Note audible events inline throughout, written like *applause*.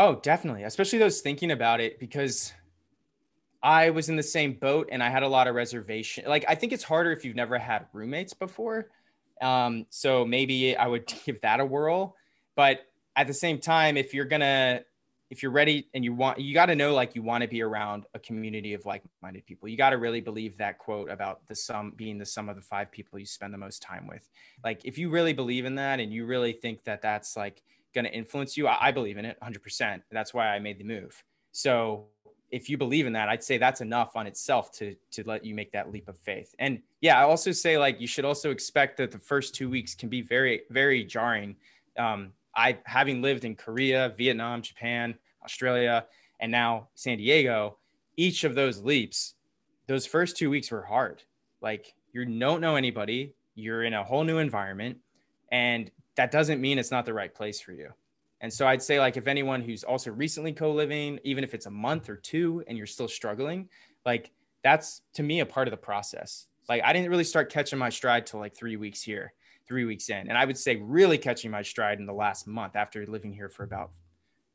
Oh, definitely. Especially those thinking about it because I was in the same boat and I had a lot of reservation. Like I think it's harder if you've never had roommates before. Um, so maybe I would *laughs* give that a whirl. But at the same time, if you're gonna if you're ready and you want you got to know like you want to be around a community of like-minded people you got to really believe that quote about the sum being the sum of the five people you spend the most time with like if you really believe in that and you really think that that's like going to influence you. I, I believe in it 100% that's why i made the move. So if you believe in that i'd say that's enough on itself to to let you make that leap of faith. And yeah i also say like you should also expect that the first two weeks can be very very jarring. Um, I having lived in Korea, Vietnam, Japan, Australia, and now San Diego, each of those leaps, those first two weeks were hard. Like you don't know anybody, you're in a whole new environment, and that doesn't mean it's not the right place for you. And so I'd say like if anyone who's also recently co-living, even if it's a month or two and you're still struggling, like that's to me a part of the process. Like I didn't really start catching my stride till like 3 weeks here three weeks in. And I would say really catching my stride in the last month after living here for about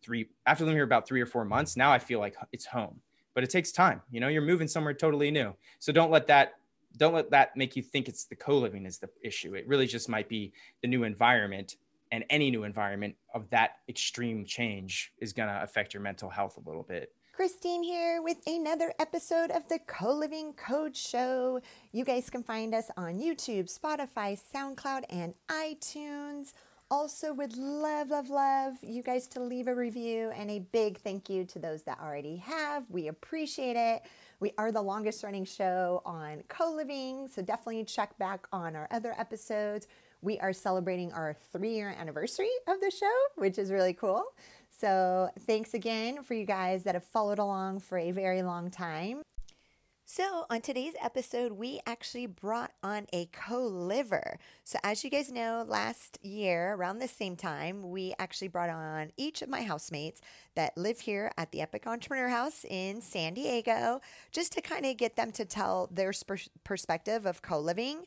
three, after living here about three or four months. Now I feel like it's home, but it takes time. You know, you're moving somewhere totally new. So don't let that, don't let that make you think it's the co-living is the issue. It really just might be the new environment and any new environment of that extreme change is going to affect your mental health a little bit. Christine here with another episode of the Co Living Code Show. You guys can find us on YouTube, Spotify, SoundCloud, and iTunes. Also, would love, love, love you guys to leave a review and a big thank you to those that already have. We appreciate it. We are the longest running show on co living, so definitely check back on our other episodes. We are celebrating our three year anniversary of the show, which is really cool. So, thanks again for you guys that have followed along for a very long time. So, on today's episode, we actually brought on a co liver. So, as you guys know, last year, around the same time, we actually brought on each of my housemates that live here at the Epic Entrepreneur House in San Diego, just to kind of get them to tell their perspective of co living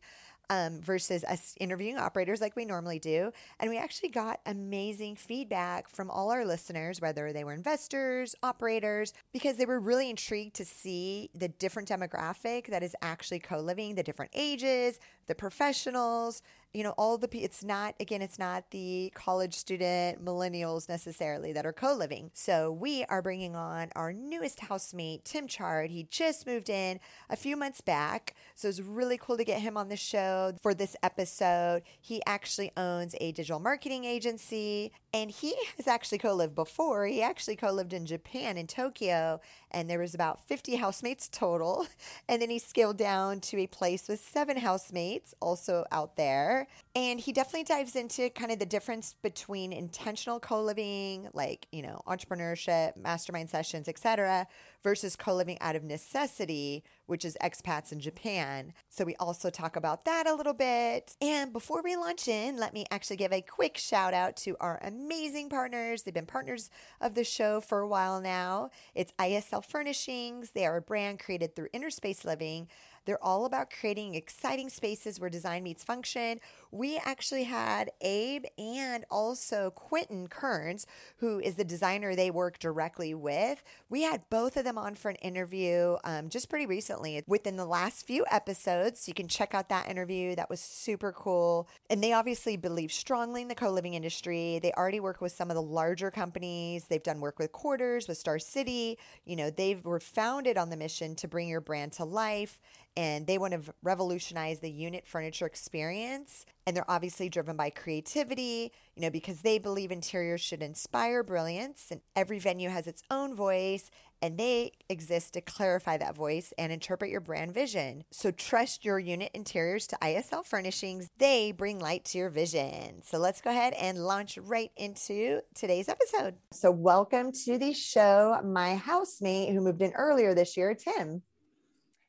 um, versus us interviewing operators like we normally do. And we actually got amazing feedback from all our listeners, whether they were investors, operators, because they were really intrigued to see the different demographic that is actually co living, the different ages, the professionals, you know, all the, it's not, again, it's not the college student millennials necessarily that are co living. So we are bringing on our newest housemate, Tim Chard. He just moved in a few months back. So it's really cool to get him on the show for this episode. He actually owns a digital marketing agency and he *laughs* has actually co lived before. He actually co lived in Japan, in Tokyo, and there was about 50 housemates total. *laughs* And then he scaled down to a place with seven housemates also out there. And he definitely dives into kind of the difference between intentional co-living, like, you know, entrepreneurship, mastermind sessions, etc., versus co living out of necessity, which is expats in Japan. So we also talk about that a little bit. And before we launch in, let me actually give a quick shout out to our amazing partners. They've been partners of the show for a while now. It's ISL Furnishings, they are a brand created through Inner Space Living. They're all about creating exciting spaces where design meets function. We actually had Abe and also Quentin Kearns, who is the designer they work directly with. We had both of them on for an interview um, just pretty recently within the last few episodes. You can check out that interview. That was super cool. And they obviously believe strongly in the co living industry. They already work with some of the larger companies. They've done work with Quarters, with Star City. You know, they were founded on the mission to bring your brand to life and they want to revolutionize the unit furniture experience and they're obviously driven by creativity you know because they believe interiors should inspire brilliance and every venue has its own voice and they exist to clarify that voice and interpret your brand vision. So trust your unit interiors to isl furnishings. They bring light to your vision. So let's go ahead and launch right into today's episode. So welcome to the show my housemate who moved in earlier this year tim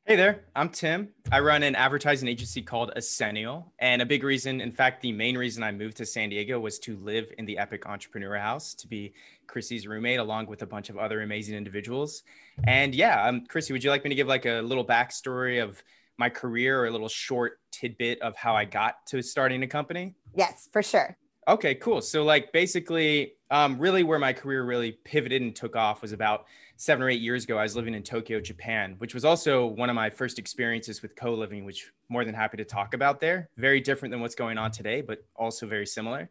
Hey there, I'm Tim. I run an advertising agency called Ascenial. And a big reason, in fact, the main reason I moved to San Diego was to live in the Epic Entrepreneur House, to be Chrissy's roommate, along with a bunch of other amazing individuals. And yeah, um, Chrissy, would you like me to give like a little backstory of my career or a little short tidbit of how I got to starting a company? Yes, for sure. Okay, cool. So like basically, um, really where my career really pivoted and took off was about seven or eight years ago. I was living in Tokyo, Japan, which was also one of my first experiences with co-living, which more than happy to talk about there. Very different than what's going on today, but also very similar.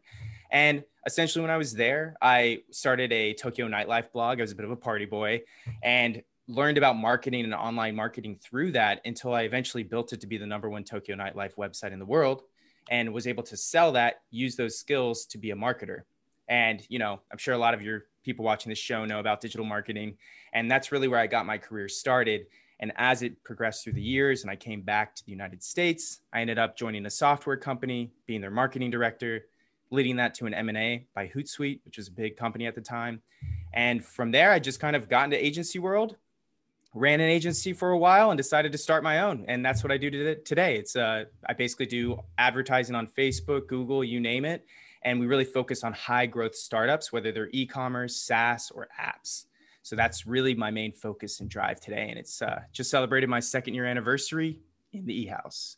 And essentially, when I was there, I started a Tokyo nightlife blog. I was a bit of a party boy and learned about marketing and online marketing through that until I eventually built it to be the number one Tokyo nightlife website in the world and was able to sell that, use those skills to be a marketer. And, you know, I'm sure a lot of your people watching this show know about digital marketing. And that's really where I got my career started. And as it progressed through the years and I came back to the United States, I ended up joining a software company, being their marketing director, leading that to an M&A by Hootsuite, which was a big company at the time. And from there, I just kind of got into agency world, ran an agency for a while and decided to start my own. And that's what I do today. It's uh, I basically do advertising on Facebook, Google, you name it. And we really focus on high growth startups, whether they're e-commerce, SaaS, or apps. So that's really my main focus and drive today. And it's uh, just celebrated my second year anniversary in the e-house.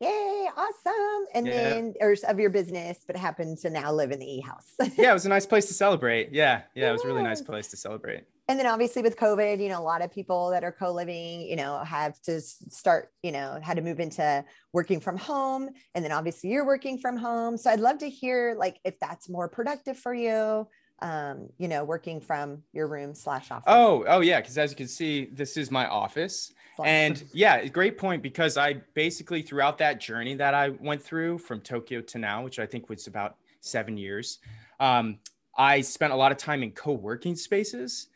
Yay, awesome. And yeah. then, or of your business, but happened to now live in the e-house. *laughs* yeah, it was a nice place to celebrate. Yeah, yeah, it was a really nice place to celebrate. And then obviously with COVID, you know, a lot of people that are co-living, you know, have to start, you know, had to move into working from home. And then obviously you're working from home. So I'd love to hear like if that's more productive for you um, you know, working from your room slash office. Oh, oh yeah. Cause as you can see, this is my office. And yeah, great point because I basically throughout that journey that I went through from Tokyo to now, which I think was about seven years, um, I spent a lot of time in co-working spaces,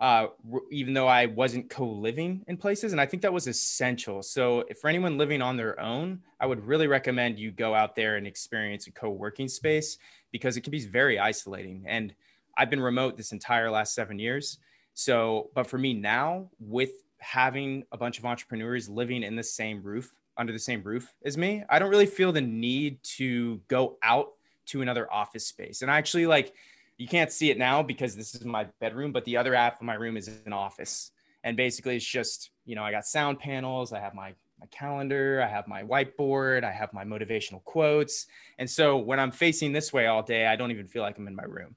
uh, even though I wasn't co-living in places, and I think that was essential. So, for anyone living on their own, I would really recommend you go out there and experience a co-working space because it can be very isolating. And I've been remote this entire last seven years. So, but for me now, with having a bunch of entrepreneurs living in the same roof, under the same roof as me, I don't really feel the need to go out to another office space. And I actually like, you can't see it now because this is my bedroom, but the other half of my room is an office. And basically, it's just, you know, I got sound panels, I have my my calendar, I have my whiteboard, I have my motivational quotes. And so when I'm facing this way all day, I don't even feel like I'm in my room.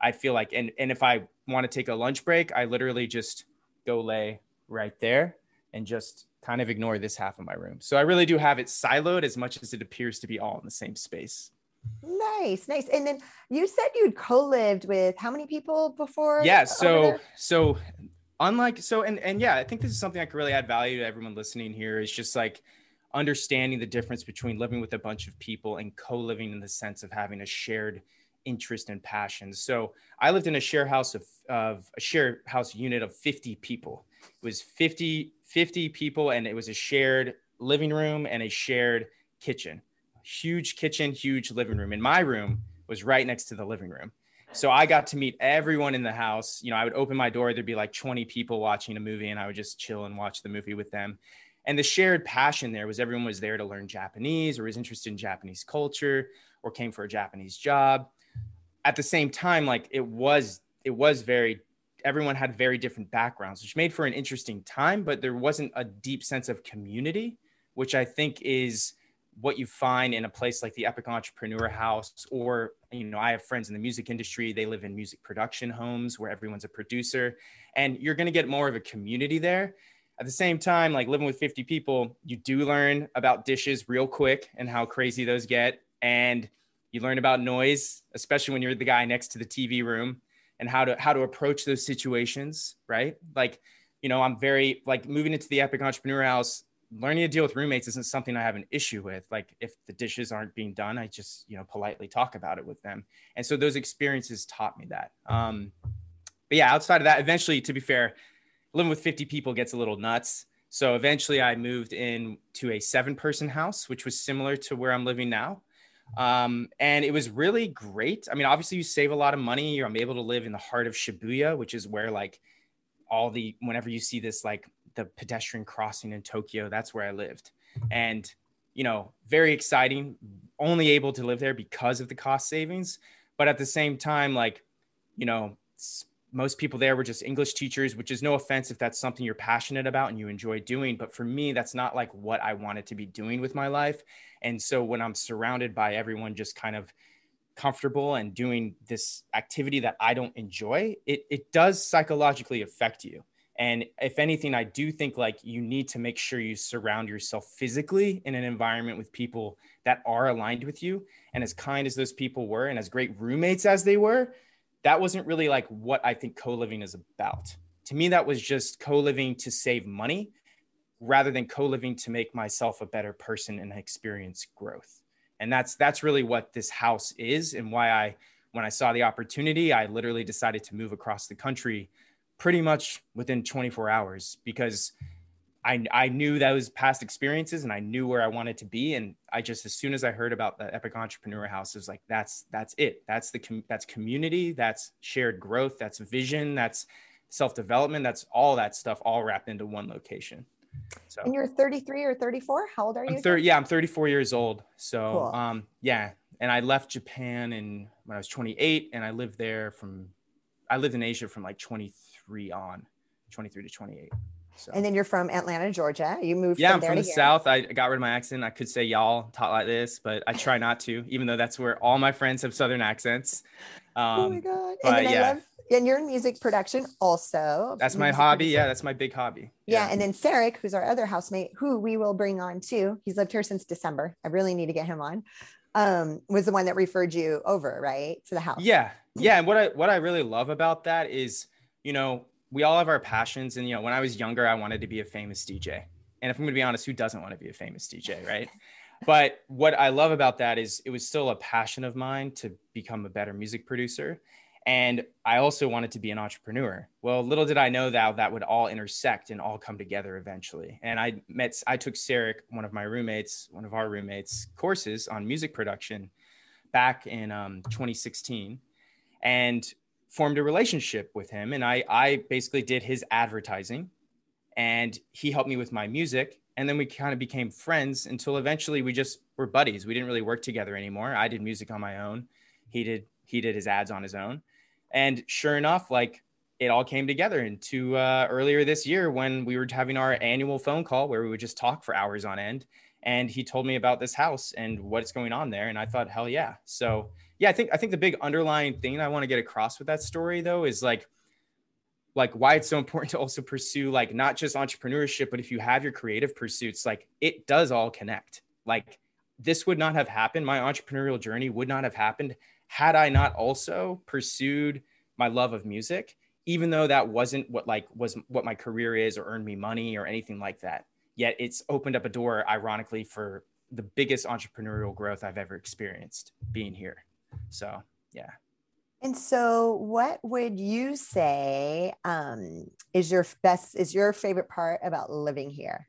I feel like, and, and if I want to take a lunch break, I literally just go lay right there and just kind of ignore this half of my room. So I really do have it siloed as much as it appears to be all in the same space. Nice, nice. And then you said you'd co-lived with how many people before? Yeah, so so unlike so and and yeah, I think this is something I could really add value to everyone listening here is just like understanding the difference between living with a bunch of people and co-living in the sense of having a shared interest and passions. So I lived in a share house of, of a share house unit of 50 people. It was 50, 50 people and it was a shared living room and a shared kitchen. Huge kitchen, huge living room. And my room was right next to the living room. So I got to meet everyone in the house. You know, I would open my door, there'd be like 20 people watching a movie, and I would just chill and watch the movie with them. And the shared passion there was everyone was there to learn Japanese or was interested in Japanese culture or came for a Japanese job at the same time, like it was, it was very, everyone had very different backgrounds, which made for an interesting time, but there wasn't a deep sense of community, which I think is what you find in a place like the Epic Entrepreneur House, or, you know, I have friends in the music industry, they live in music production homes where everyone's a producer, and you're going to get more of a community there. At the same time, like living with 50 people, you do learn about dishes real quick and how crazy those get. And you learn about noise, especially when you're the guy next to the TV room and how to how to approach those situations, right? Like, you know, I'm very like moving into the Epic Entrepreneur House, learning to deal with roommates isn't something I have an issue with. Like if the dishes aren't being done, I just, you know, politely talk about it with them. And so those experiences taught me that. Um, but yeah, outside of that, eventually, to be fair, living with 50 people gets a little nuts. So eventually I moved in to a seven person house, which was similar to where I'm living now. Um, and it was really great. I mean, obviously, you save a lot of money. I'm able to live in the heart of Shibuya, which is where like all the whenever you see this like the pedestrian crossing in Tokyo, that's where I lived. And you know, very exciting. Only able to live there because of the cost savings, but at the same time, like you know, most people there were just English teachers, which is no offense if that's something you're passionate about and you enjoy doing. But for me, that's not like what I wanted to be doing with my life. And so when I'm surrounded by everyone just kind of comfortable and doing this activity that I don't enjoy, it, it does psychologically affect you. And if anything, I do think like you need to make sure you surround yourself physically in an environment with people that are aligned with you. And as kind as those people were, and as great roommates as they were, that wasn't really like what I think co living is about. To me, that was just co living to save money rather than co living to make myself a better person and experience growth and that's that's really what this house is and why i when i saw the opportunity i literally decided to move across the country pretty much within 24 hours because I, I knew those past experiences and I knew where I wanted to be. And I just, as soon as I heard about the Epic Entrepreneur House, it was like, that's, that's it. That's the, com- that's community. That's shared growth. That's vision. That's self-development. That's all that stuff all wrapped into one location. So and you're 33 or 34. How old are you? I'm 30, yeah, I'm 34 years old. So cool. um, yeah. And I left Japan in when I was 28 and I lived there from I lived in Asia from like 23 on, 23 to 28. So. And then you're from Atlanta, Georgia. You moved. Yeah, from I'm from the here. South. I got rid of my accent. I could say y'all taught like this, but I try not to, even though that's where all my friends have Southern accents. Um, *laughs* oh my god! But, and yeah. Love, and you're in music production also. That's my hobby. Producer. Yeah, that's my big hobby. Yeah. yeah. And then Sarek, who's our other housemate, who we will bring on too. He's lived here since December. I really need to get him on. Um, was the one that referred you over, right? To the house. Yeah. Yeah. And what I what I really love about that is, you know, we all have our passions. And you know, when I was younger, I wanted to be a famous DJ. And if I'm gonna be honest, who doesn't want to be a famous DJ, right? *laughs* but what I love about that is it was still a passion of mine to become a better music producer. And I also wanted to be an entrepreneur. Well, little did I know that that would all intersect and all come together eventually. And I met, I took Sarek, one of my roommates, one of our roommates, courses on music production back in um, 2016 and formed a relationship with him. And I, I basically did his advertising and he helped me with my music. And then we kind of became friends until eventually we just were buddies. We didn't really work together anymore. I did music on my own. He did, he did his ads on his own and sure enough, like it all came together into uh, earlier this year when we were having our annual phone call where we would just talk for hours on end. And he told me about this house and what's going on there. And I thought, hell yeah. So yeah, I think I think the big underlying thing I want to get across with that story though is like like why it's so important *laughs* to also pursue like not just entrepreneurship, but if you have your creative pursuits, like it does all connect. Like this would not have happened. My entrepreneurial journey would not have happened had I not also pursued my love of music, even though that wasn't what like was what my career is or earned me money or anything like that. Yet it's opened up a door, ironically, for the biggest entrepreneurial growth I've ever experienced being here. So yeah. And so, what would you say um, is your best is your favorite part about living here?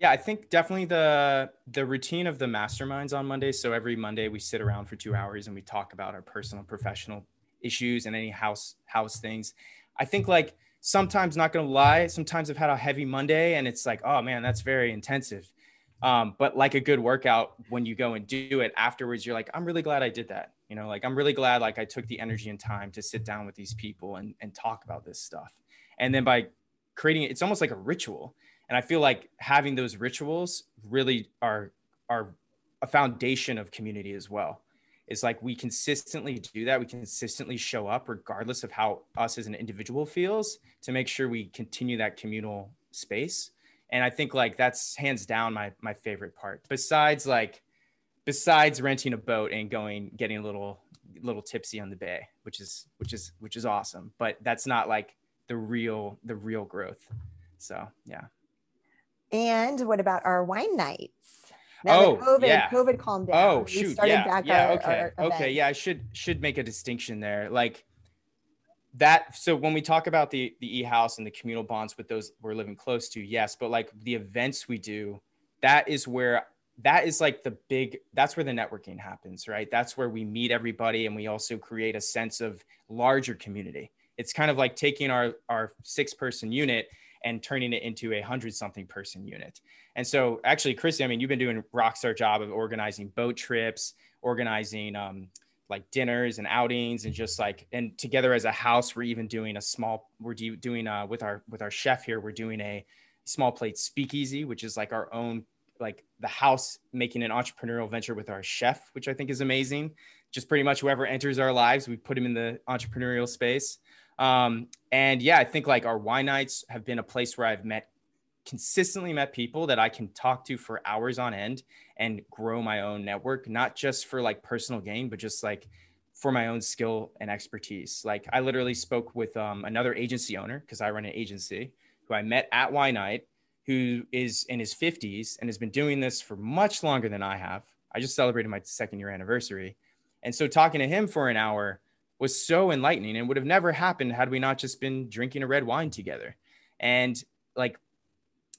Yeah, I think definitely the the routine of the masterminds on Mondays. So every Monday we sit around for two hours and we talk about our personal, professional issues and any house house things. I think like sometimes, not gonna lie, sometimes I've had a heavy Monday and it's like, oh man, that's very intensive. Um, but like a good workout, when you go and do it afterwards, you're like, I'm really glad I did that. You know, like I'm really glad like I took the energy and time to sit down with these people and and talk about this stuff. And then by creating it, it's almost like a ritual. And i feel like having those rituals really are are a foundation of community as well. It's like we consistently do that. We consistently show up regardless of how us as an individual feels to make sure we continue that communal space. And i think like that's hands down my my favorite part. Besides like besides renting a boat and going getting a little little tipsy on the bay which is which is which is awesome but that's not like the real the real growth so yeah and what about our wine nights? Now oh, COVID, yeah. COVID calmed down. Oh, shoot. Yeah. yeah. Our, okay. Our okay. Yeah. I should, should make a distinction there. Like that. So when we talk about the, the e-house and the communal bonds with those we're living close to, yes. But like the events we do, that is where that is like the big that's where the networking happens right that's where we meet everybody and we also create a sense of larger community it's kind of like taking our our six person unit and turning it into a hundred something person unit. And so actually, christy I mean, you've been doing rockstar job of organizing boat trips, organizing um, like dinners and outings and just like, and together as a house, we're even doing a small, we're do, doing uh, with our, with our chef here, we're doing a small plate speakeasy, which is like our own like the house making an entrepreneurial venture with our chef, which I think is amazing. Just pretty much whoever enters our lives, we put him in the entrepreneurial space. Um, and yeah, I think like our wine nights have been a place where I've met consistently met people that I can talk to for hours on end and grow my own network, not just for like personal gain, but just like for my own skill and expertise. Like I literally spoke with um, another agency owner because I run an agency who I met at wine Night, who is in his 50s and has been doing this for much longer than I have. I just celebrated my second year anniversary. And so talking to him for an hour was so enlightening and would have never happened had we not just been drinking a red wine together. And like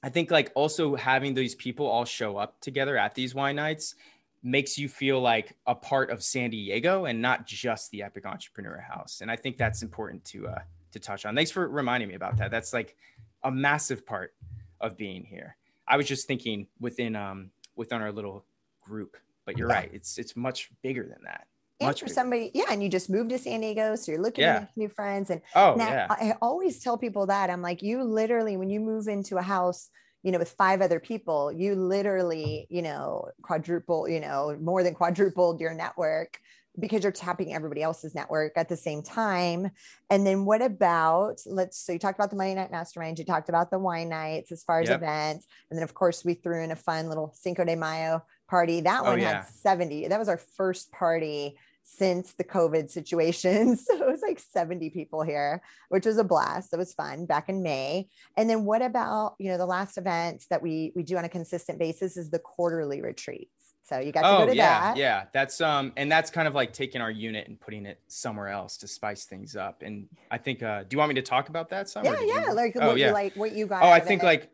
I think like also having these people all show up together at these wine nights makes you feel like a part of San Diego and not just the Epic Entrepreneur House. And I think that's important to uh, to touch on. Thanks for reminding me about that. That's like a massive part of being here. I was just thinking within um within our little group, but you're right. It's it's much bigger than that. And much for bigger. somebody, yeah, and you just moved to San Diego, so you're looking Yeah. to make new friends. And Oh now yeah. I always tell people that I'm like, you literally, when you move into a house, you know, with five other people, you literally, you know, quadruple, you know, more than quadrupled your network because you're tapping everybody else's network at the same time. And then what about let's so you talked about the Monday night mastermind, you talked about the wine nights as far as Yep. events, and then of course we threw in a fun little Cinco de Mayo party. That Oh, one yeah. had 70. That was our first party since the COVID situation. *laughs* So it was like 70 people here, which was a blast. It was fun back in May. And then what about, you know, the last event that we we do on a consistent basis is the quarterly retreats. So you got to Oh go to yeah, that. yeah. That's um, and that's kind of like taking our unit and putting it somewhere else to spice things up. And I think, uh, do you want me to talk about that? Some? or Yeah, you- yeah. Like oh what yeah. you like what you got. oh, I think it. like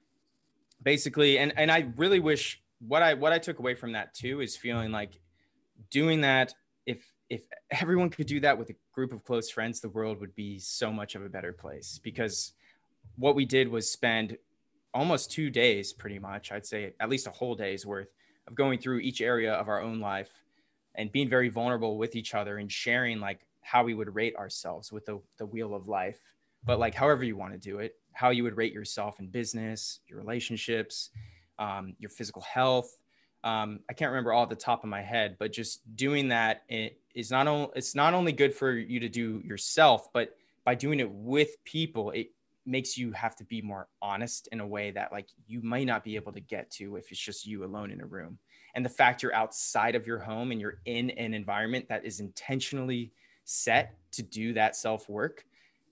basically, and and I really wish what I what I took away from that too is feeling like doing that. If if everyone could do that with a group of close friends, the world would be so much of a better place. Because what we did was spend almost two days, pretty much. I'd say at least a whole day's worth of going through each area of our own life and being very vulnerable with each other and sharing like how we would rate ourselves with the, the wheel of life. But like however you want to do it how you would rate yourself in business your relationships um, your physical health. Um, i can't remember all at the top of my head but just doing that it is not only it's not only good for you to do yourself but by doing it with people it makes you have to be more honest in a way that like you might not be able to get to if it's just you alone in a room. And the fact you're outside of your home and you're in an environment that is intentionally set to do that self work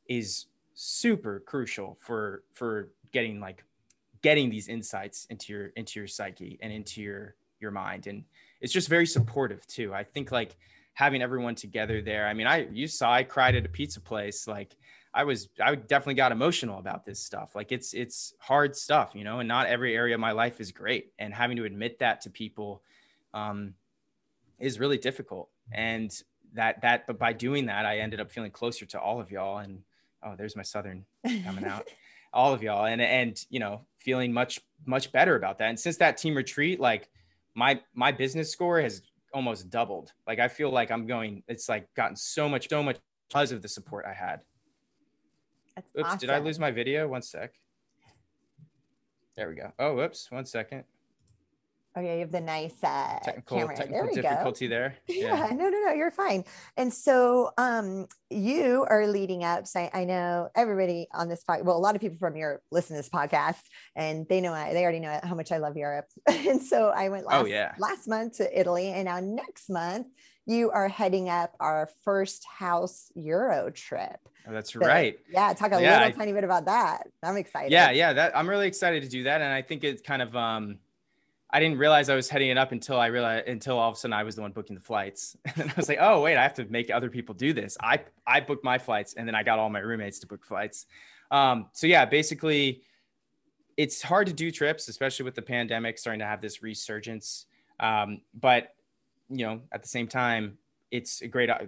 is super crucial for for getting like getting these insights into your into your psyche and into your your mind. And it's just very supportive too. I think like having everyone together there i mean i you saw i cried at a pizza place like i was i definitely got emotional about this stuff. Like it's it's hard stuff you know and not every area of my life is great. And having to admit that to people um is really difficult. And that that but by doing that i ended up feeling closer to all of y'all. And oh there's my southern coming out. *laughs* All of y'all. And and you know feeling much much better about that. And since that team retreat like my my business score has almost doubled. Like i feel like i'm going it's like gotten so much so much because of the support i had That's oops did i lose my video one sec there we go oh whoops one second Oh yeah, you have the nice uh, technical camera. technical there we go. difficulty there *laughs* Yeah. no, no, no, you're fine. And so um you are leading up. So I, I know everybody on this podcast, well, a lot of people from Europe listen to this podcast and they know I, they already know how much I love Europe. *laughs* and so I went last, Oh, yeah. last month to Italy and now next month you are heading up our first house Euro trip. oh, that's So, right Yeah, talk a Yeah, little I- tiny bit about that. I'm excited. yeah yeah that i'm really excited to do that and i think it's kind of um i didn't realize i was heading it up until i realized until all of a sudden i was the one booking the flights *laughs* and i was like oh wait i have to make other people do this i i booked my flights and then i got all my roommates to book flights um so yeah basically it's hard to do trips especially with the pandemic starting to have this resurgence um but you know at the same time it's a great uh,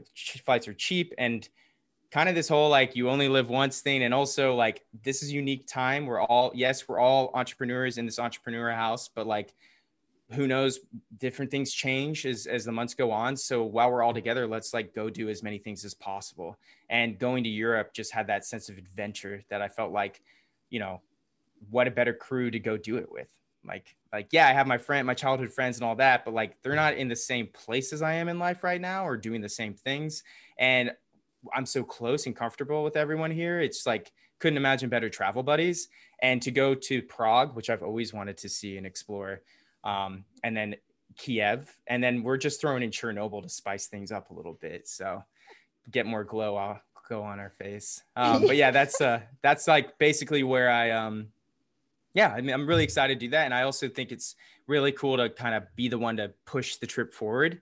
flights are cheap and kind of this whole like you only live once thing and also like this is unique time. We're all yes we're all entrepreneurs in this entrepreneur house but like who knows different things change as as the months go on. So while we're all together let's like go do as many things as possible. And going to europe just had that sense of adventure that i felt like you know what a better crew to go do it with. Like like yeah i have my friend my childhood friends and all that but like they're not in the same place as i am in life right now or doing the same things. And i'm so close and comfortable with everyone here. It's like couldn't imagine better travel buddies. And to go to prague which i've always wanted to see and explore um, and then kiev. And then we're just throwing in chernobyl to spice things up a little bit. So get more glow uh, go on our face. Um, but yeah that's uh that's like basically where i um yeah, I mean, I'm really excited to do that. And I also think it's really cool to kind of be the one to push the trip forward.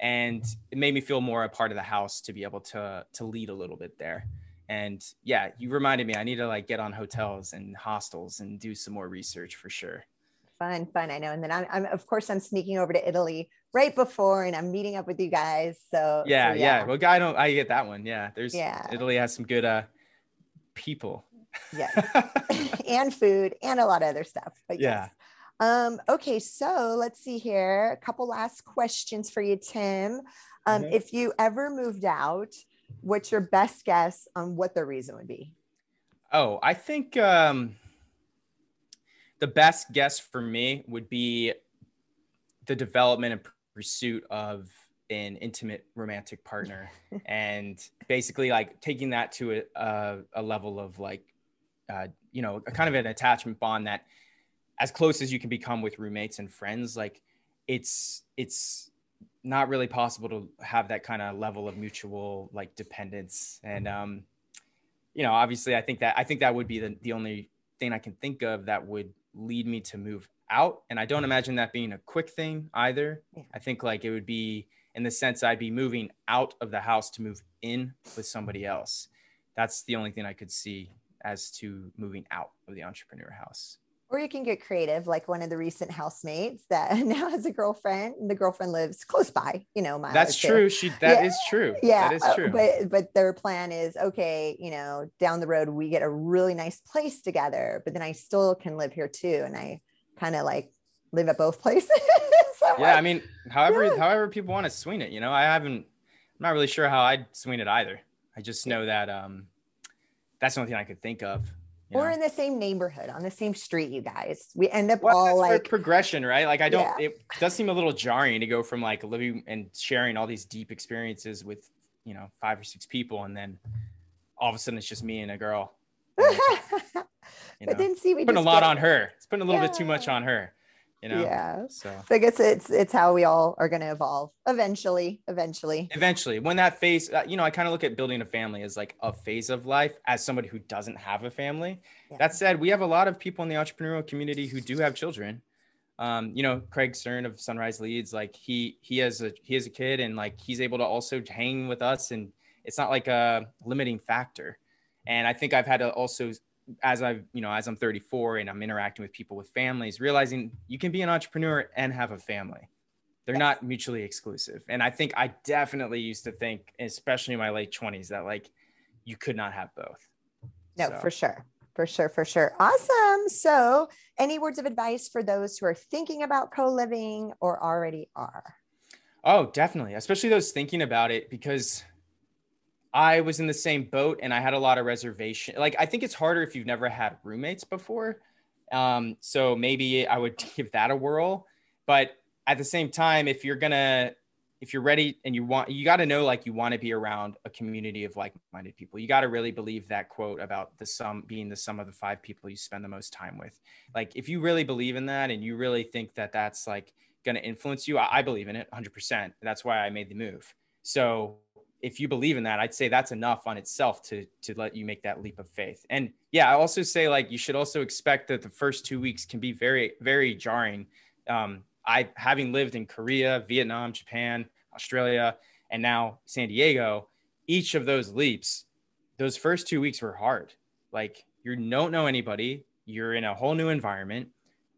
And it made me feel more a part of the house to be able to to lead a little bit there. And yeah, you reminded me I need to like get on hotels and hostels and do some more research for sure. Fun, fun. I know. And then I'm, I'm of course I'm sneaking over to Italy right before and I'm meeting up with you guys. So yeah, so, yeah. yeah. Well, I don't I get that one. Yeah. There's yeah. Italy has some good uh people yes. *laughs* And food and a lot of other stuff but yeah. yes. um okay so let's see here. A couple last questions for you tim. Um mm-hmm. if you ever moved out what's your best guess on what the reason would be? Oh i think um the best guess for me would be the development and pursuit of an intimate romantic partner *laughs* and basically like taking that to a, a, a level of like uh, you know, a kind of an attachment bond that as close as you can become with roommates and friends, like it's, it's not really possible to have that kind of level of mutual like dependence. And, um, you know, obviously I think that, I think that would be the, the only thing I can think of that would lead me to move out. And I don't imagine that being a quick thing either. Yeah. I think like it would be in the sense I'd be moving out of the house to move in with somebody else. That's the only thing I could see as to moving out of the entrepreneur house. Or you can get creative, like one of the recent housemates that *laughs* now has a girlfriend. And the girlfriend lives close by, you know. That's true. She that yeah. is true. Yeah, that is uh, true. Uh, but but their plan is okay. You know, down the road we get a really nice place together, but then I still can live here too, and I kind of like live at both *laughs* places. so yeah, like, I mean, however yeah. however people want to swing it, you know, I haven't. I'm not really sure how I'd swing it either. I just know that um, that's the only thing I could think of. Know? in the same neighborhood on the same street, you guys. We end up well, all like progression, right? Like I don't. Yeah. It does seem a little jarring to go from like living and sharing all these deep experiences with you know five or six people, and then all of a sudden it's just me and a girl. *laughs* You know, but then see, we putting a lot on her. It's putting a little yeah. bit too much on her you know? Yeah. So. so i guess it's it's how we all are going to evolve. Eventually eventually. Eventually when that phase uh, you know i kind of look at building a family as like a phase of life as somebody who doesn't have a family. Yeah. that said we have a lot of people in the entrepreneurial community who do have children. Um, you know craig stern of sunrise leads like he he has a he has a kid and like he's able to also hang with us and it's not like a limiting factor. And i think i've had to also as I've, you know, as I'm 34 and I'm interacting with people with families, realizing you can be an entrepreneur and have a family. They're yes. not mutually exclusive. And I think I definitely used to think, especially in my late 20s, that like you could not have both. No, so. for sure. For sure, for sure. Awesome. So, any words of advice for those who are thinking about co living or already are? Oh, definitely. Especially those thinking about it because I was in the same boat and I had a lot of reservation. Like I think it's harder if you've never had roommates before. Um, so maybe I would *laughs* give that a whirl. But at the same time, if you're gonna if you're ready and you want you got to know like you want to be around a community of like-minded people you got to really believe that quote about the sum being the sum of the five people you spend the most time with like if you really believe in that and you really think that that's like to influence you I, I believe in it 100% that's why i made the move so if you believe in that, I'd say that's enough on itself to to let you make that leap of faith. And yeah, I also say like you should also expect that the first two weeks can be very very jarring. Um, I having lived in Korea, Vietnam, Japan, Australia, and now San Diego, each of those leaps, those first two weeks were hard. Like you don't know anybody, you're in a whole new environment,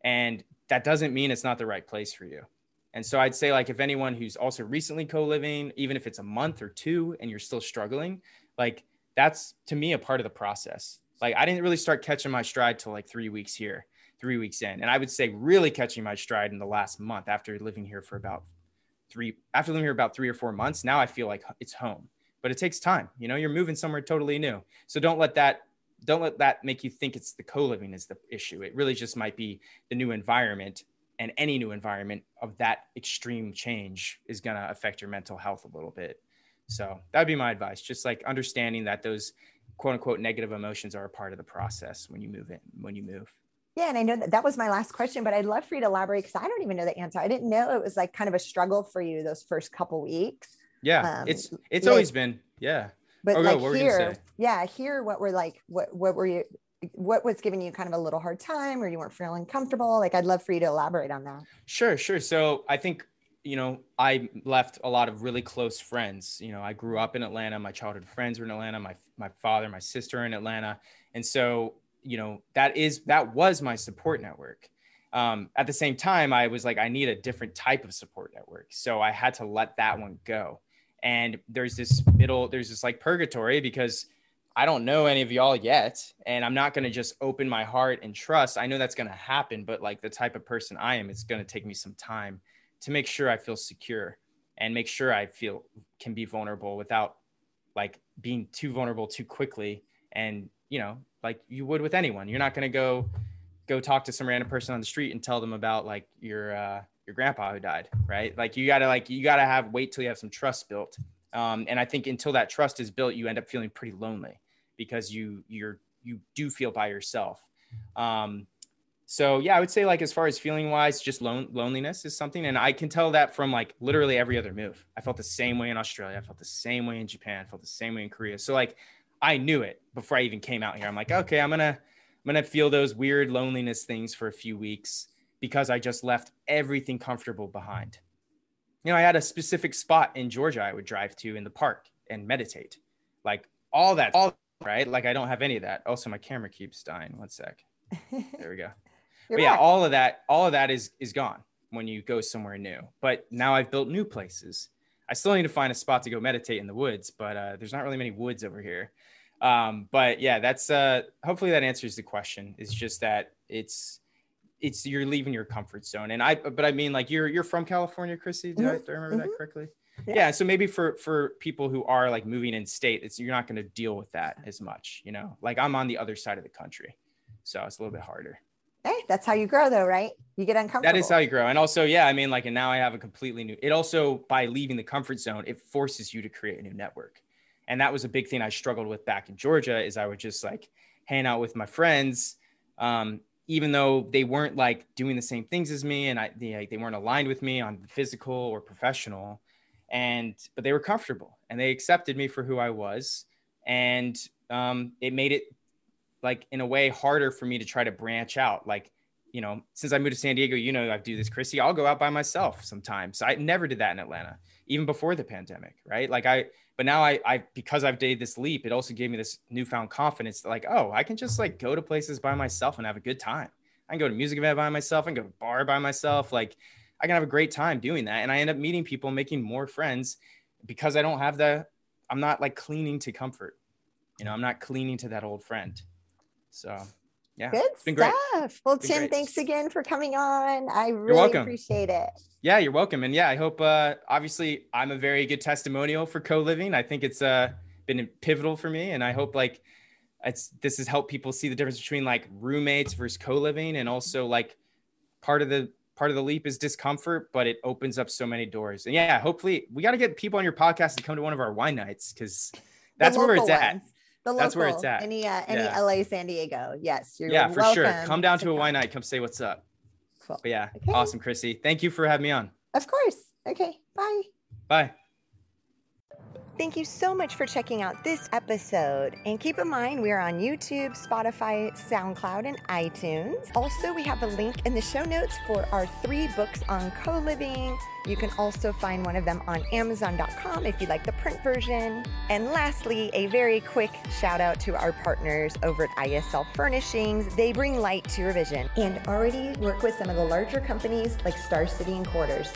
and that doesn't mean it's not the right place for you. And so I'd say like if anyone who's also recently co-living, even if it's a month or two and you're still struggling, like that's to me a part of the process. Like I didn't really start catching my stride till like 3 weeks here, 3 weeks in. And I would say really catching my stride in the last month after living here for about 3 after living here about 3 or 4 months, now I feel like it's home. But it takes time. You know, you're moving somewhere totally new. So don't let that don't let that make you think it's the co-living is the issue. It really just might be the new environment and any new environment of that extreme change is going to affect your mental health a little bit. So that'd be my advice. Just like understanding that those quote unquote negative emotions are a part of the process when you move in, when you move. Yeah, and I know that that was my last question, but I'd love for you to elaborate because I don't even know the answer. I didn't know it was like kind of a struggle for you those first couple weeks. Yeah, um, it's it's like, always been yeah. But oh, like no, here, yeah, here, what were like, what what were you, what was giving you kind of a little hard time, or you weren't feeling comfortable? Like, I'd love for you to elaborate on that. Sure, sure. So I think you know, I left a lot of really close friends. You know, I grew up in Atlanta. My childhood friends were in Atlanta. My my father, my sister in Atlanta, and so you know that is that was my support network. Um, at the same time, I was like, I need a different type of support network, so I had to let that one go. And there's this middle, there's this like purgatory because I don't know any of y'all yet, and I'm not going to just open my heart and trust. I know that's going to happen, but like the type of person I am, it's going to take me some time to make sure I feel secure and make sure I feel can be vulnerable without like being too vulnerable too quickly. And, you know, like you would with anyone, you're not going to go, go talk to some random person on the street and tell them about like your, uh, your grandpa who died, right? Like you gotta like, you gotta have, wait till you have some trust built. Um, and I think until that trust is built, you end up feeling pretty lonely because you, you're, you do feel by yourself. Um, so yeah, I would say like as far as feeling wise, just lone, loneliness is something, and I can tell that from like literally every other move. I felt the same way in Australia. I felt the same way in Japan. I felt the same way in Korea. So like I knew it before I even came out here. I'm like, okay, I'm gonna I'm gonna feel those weird loneliness things for a few weeks because I just left everything comfortable behind. You know, I had a specific spot in Georgia I would drive to in the park and meditate, like all that, all right. Like I don't have any of that. Also, my camera keeps dying. One sec. There we go *laughs* but yeah, all of that, all of that is is gone when you go somewhere new. But now I've built new places. I still need to find a spot to go meditate in the woods, but uh, there's not really many woods over here. Um, but yeah, that's uh, hopefully that answers the question. It's just that it's it's you're leaving your comfort zone, and I but I mean like you're you're from California, Chrissy. Do, mm-hmm. I, do I, remember mm-hmm. that correctly? Yeah. yeah. So maybe for for people who are like moving in state, it's you're not going to deal with that as much. You know, like I'm on the other side of the country, so it's a little bit harder hey, that's how you grow though, right? You get uncomfortable. That is how you grow. And also, yeah, I mean, like, and now I have a completely new, it also, by leaving the comfort zone, it forces you to create a new network. And that was a big thing I struggled with back in Georgia is I would just like hang out with my friends. Um, even though they weren't like doing the same things as me and I, they, they weren't aligned with me on physical or professional and, but they were comfortable and they accepted me for who I was. And um, it made it like in a way harder for me to try to branch out. Like, you know, since I moved to San Diego, you know, I do this, Chrissy, I'll go out by myself sometimes. I never did that in Atlanta, even before the pandemic. Right. Like I, but now I, I, because I've did this leap, it also gave me this newfound confidence that like, oh, I can just like go to places by myself and have a good time. I can go to music event by myself. I can go to bar by myself. Like I can have a great time doing that. And I end up meeting people, making more friends because I don't have the, I'm not like cleaning to comfort. You know, I'm not cleaning to that old friend. So yeah, good it's been stuff. Great. Well, Tim, great. thanks again for coming on. I really appreciate it. Yeah, you're welcome. And yeah, I hope uh obviously I'm a very good testimonial for co-living. I think it's uh been pivotal for me and I hope like it's this has helped people see the difference between like roommates versus co-living and also like part of the part of the leap is discomfort, but it opens up so many doors. And yeah, hopefully we got to get people on your podcast to come to one of our wine nights because that's where it's ones. at. The local, That's where it's at. Any uh, any yeah. LA, San Diego. Yes, you're yeah for sure. Come down to, to a wine night. Come say what's up. Cool. But yeah, okay. awesome, Chrissy. Thank you for having me on. Of course. Okay. Bye. Bye. Thank you so much for checking out this episode. And keep in mind, we are on YouTube, Spotify, SoundCloud, and iTunes. Also, we have a link in the show notes for our three books on co living. You can also find one of them on Amazon.com if you like the print version. And lastly, a very quick shout out to our partners over at ISL Furnishings. They bring light to your vision and already work with some of the larger companies like Star City and Quarters.